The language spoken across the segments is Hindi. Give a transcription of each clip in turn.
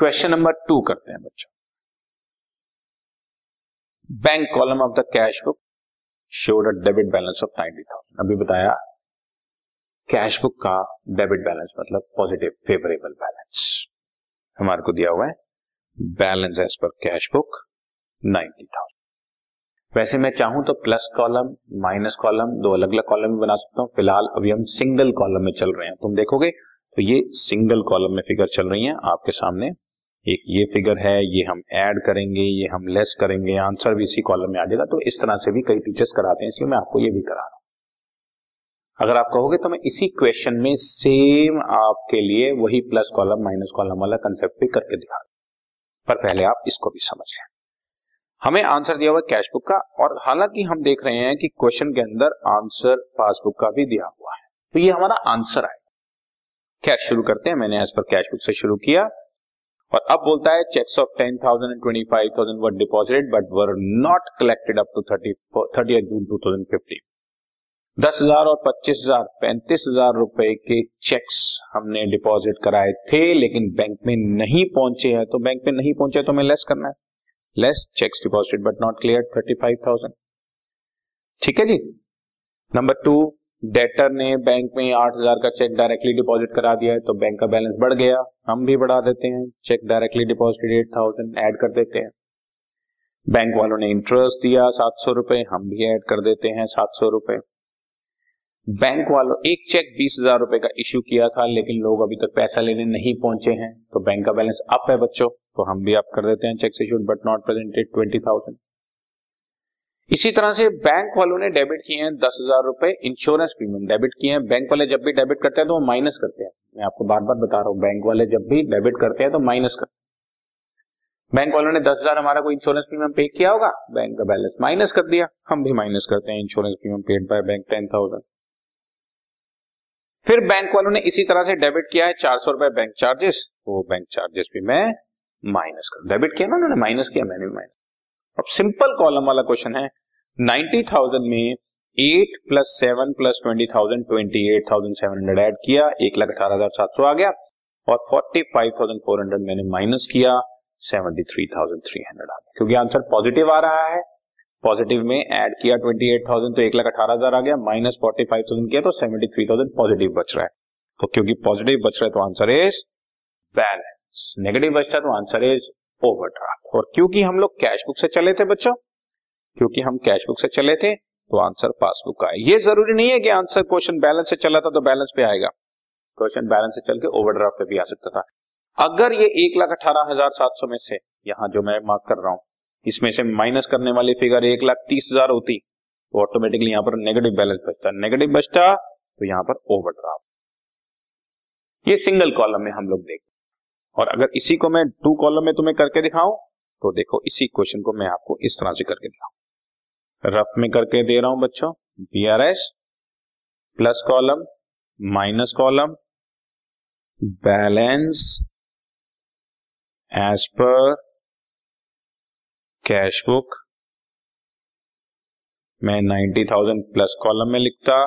क्वेश्चन नंबर टू करते हैं बच्चों। Bank column of the cash book showed a debit balance of ninety thousand अभी बताया कैश बुक का डेबिट बैलेंस मतलब पॉजिटिव फेवरेबल बैलेंस हमारे को दिया हुआ है balance as per cash book ninety thousand वैसे मैं चाहूँ तो प्लस कॉलम माइनस कॉलम दो अलग अलग कॉलम भी बना सकता हूँ। फ़िलहाल अभी हम सिंगल कॉलम में चल रहे हैं। तुम देखोगे तो ये सिंगल कॉलम में फिगर चल रही है आपके सामने। एक ये फिगर है, ये हम ऐड करेंगे, ये हम लेस करेंगे आंसर भी इसी कॉलम में आ जाएगा तो इस तरह से भी कई टीचर्स कराते हैं, इसलिए मैं आपको ये भी करा रहा हूँ। अगर आप कहोगे तो मैं इसी क्वेश्चन में सेम आपके लिए वही प्लस कॉलम माइनस कॉलम वाला कंसेप्ट भी करके दिखा पर पहले आप इसको भी समझ। लें हमें आंसर दिया हुआ कैश बुक का, और हालाँकि हम देख रहे हैं कि क्वेश्चन के अंदर आंसर पासबुक का भी दिया हुआ है। तो ये हमारा आंसर आएगा। कैश शुरू करते हैं, मैंने एज पर कैश बुक से शुरू किया। और अब बोलता है cheques of ten thousand and twenty five thousand were deposited but were not collected up to thirty thirty June two thousand fifteen दस हज़ार और पच्चीस हज़ार, पैंतीस हज़ार रुपए के चेक्स हमने डिपॉजिट कराए थे, लेकिन बैंक में नहीं पहुँचे हैं। तो बैंक में नहीं पहुँचे तो हमें लेस करना है। Less cheques deposit but not clear thirty five thousand ठीक है जी? नंबर टू डेटर ने बैंक में आठ हज़ार का चेक डायरेक्टली डिपॉजिट करा दिया है तो बैंक का बैलेंस बढ़ गया। हम भी बढ़ा देते हैं। Cheque directly deposited eight thousand add कर देते हैं। बैंक वालों ने इंटरेस्ट दिया सात सौ रुपए, हम भी ऐड कर देते हैं सात सौ रुपए। बैंक वालों, एक चेक बीस हज़ार रुपए का इश्यू किया था, लेकिन लोग अभी तक पैसा लेने नहीं पहुँचे हैं। तो बैंक का बैलेंस अप है बच्चों तो हम भी अप कर देते हैं cheque issued but not presented twenty thousand इसी तरह से बैंक वालों ने डेबिट किए हैं दस हज़ार रुपए इंश्योरेंस प्रीमियम डेबिट किए हैं। बैंक वाले जब भी डेबिट करते हैं तो वो माइनस करते हैं। मैं आपको बार बार बता रहा हूँ बैंक वाले जब भी डेबिट करते हैं तो माइनस करते हैं बैंक वालों ने दस हज़ार हमारा कोई इंश्योरेंस प्रीमियम पे किया होगा? बैंक का बैलेंस माइनस कर दिया। हम भी माइनस करते हैं insurance premium paid by bank ten thousand फिर बैंक वालों ने इसी तरह से डेबिट किया है चार सौ रुपए बैंक चार्जेस वो बैंक चार्जेस भी मैं माइनस कर डेबिट किया ना उन्होंने? माइनस किया, मैंने भी माइनस अब सिंपल कॉलम वाला क्वेश्चन है नाइन्टी थाउज़ेंड में eight plus seven plus twenty thousand, twenty किया, एक लाख अठारह हज़ार सात सौ आ गया, और forty five thousand four hundred मैंने माइनस किया, seventy three thousand three hundred आ गया। क्योंकि आंसर पॉजिटिव आ रहा है, पॉजिटिव में ऐड किया ट्वेंटी एट थाउज़ेंड तो एक लाख अठारह हज़ार आ गया, माइनस फोर्टी फाइव थाउज़ेंड किया तो सेवेंटी थ्री थाउज़ेंड पॉजिटिव बच रहा है। तो क्योंकि पॉजिटिव बच रहा है तो आंसर इज़ बैलेंस नेगेटिव बचता है तो आंसर इज़ ओवरड्राफ्ट और क्योंकि हम लोग कैश बुक से चले थे बच्चों, क्योंकि हम कैश बुक से चले थे तो आंसर पासबुक का है। ये ज़रूरी नहीं है कि आंसर क्वेश्चन बैलेंस से चला था तो बैलेंस पे आएगा। क्वेश्चन बैलेंस से चल के ओवरड्राफ्ट पे भी आ सकता था। अगर ये एक लाख अठारह हज़ार सात सौ में से, यहाँ जो मैं मार्क कर रहा हूँ, इसमें से माइनस करने वाली फिगर एक लाख तीस हज़ार होती तो ऑटोमेटिकली यहाँ पर नेगेटिव बैलेंस बचता। नेगेटिव बचता तो यहाँ पर ओवरड्राफ्ट ये सिंगल कॉलम में हम लोग देख और अगर इसी को मैं टू कॉलम में तुम्हें करके दिखाऊँ तो देखो इसी क्वेश्चन को मैं आपको इस तरह से करके दिखाऊँ। रफ में करके दे रहा हूँ बच्चों B R S plus column minus column balance as per cash book मैं नाइन्टी थाउज़ेंड प्लस कॉलम में लिखता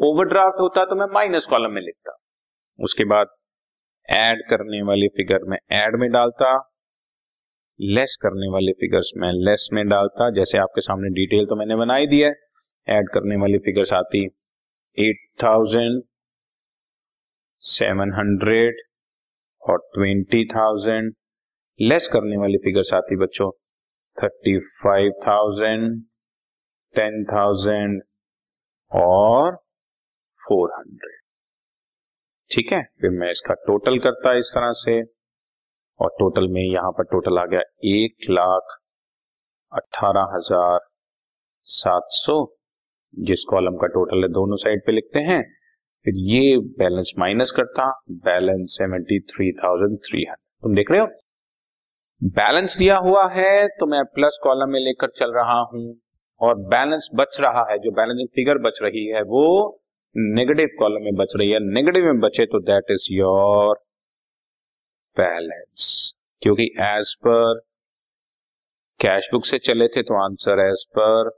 ओवरड्राफ्ट होता तो मैं माइनस कॉलम में लिखता। उसके बाद ऐड करने वाली फिगर में ऐड में डालता लेस करने वाले फिगर्स में लेस में डालता। जैसे आपके सामने डिटेल तो मैंने बनाई दी है। ऐड करने वाली फिगर्स आती एट थाउज़ेंड सेवन हंड्रेड और ट्वेंटी थाउज़ेंड लेस करने वाली फिगर्स आती बच्चों thirty five thousand ten thousand और फोर हंड्रेड ठीक है? फिर मैं इसका टोटल करता इस तरह से। और टोटल में यहाँ पर टोटल आ गया एक लाख अठारह हज़ार सात सौ, जिस कॉलम का टोटल है, दोनों साइड पे लिखते हैं। फिर ये बैलेंस माइनस करता balance seventy three thousand three hundred तुम देख रहे हो? बैलेंस दिया हुआ है तो मैं प्लस कॉलम में लेकर चल रहा हूँ। और बैलेंस बच रहा है, जो बैलेंसिंग फिगर बच रही है, वो नेगेटिव कॉलम में बच रही है। नेगेटिव में बचे तो दैट इज़ योर बैलेंस क्योंकि एज पर कैश बुक से चले थे तो आंसर एज पर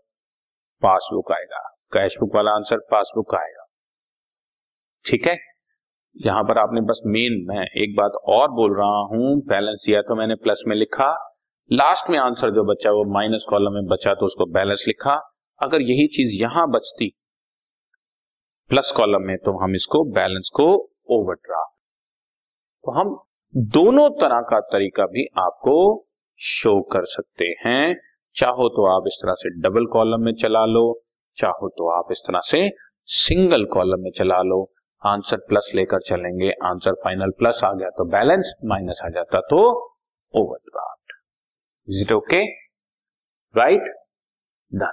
पासबुक आएगा। कैश बुक वाला आंसर पासबुक आएगा। ठीक है? यहाँ पर आपने बस मेन मैं एक बात और बोल रहा हूँ। बैलेंस दिया तो मैंने प्लस में लिखा। लास्ट में आंसर जो बचा वो माइनस कॉलम में बचा तो उसको बैलेंस लिखा। अगर यही चीज़ यहाँ बचती प्लस कॉलम में तो हम इसको बैलेंस को ओवरड्राफ्ट तो हम दोनों तरह का तरीका भी आपको शो कर सकते हैं। चाहो तो आप इस तरह से डबल कॉलम में चला लो, चाहो तो आप इस तरह से सिंगल कॉलम में चला लो। आंसर प्लस लेकर चलेंगे आंसर फाइनल प्लस आ गया तो बैलेंस माइनस आ जाता तो overdraft is it okay right done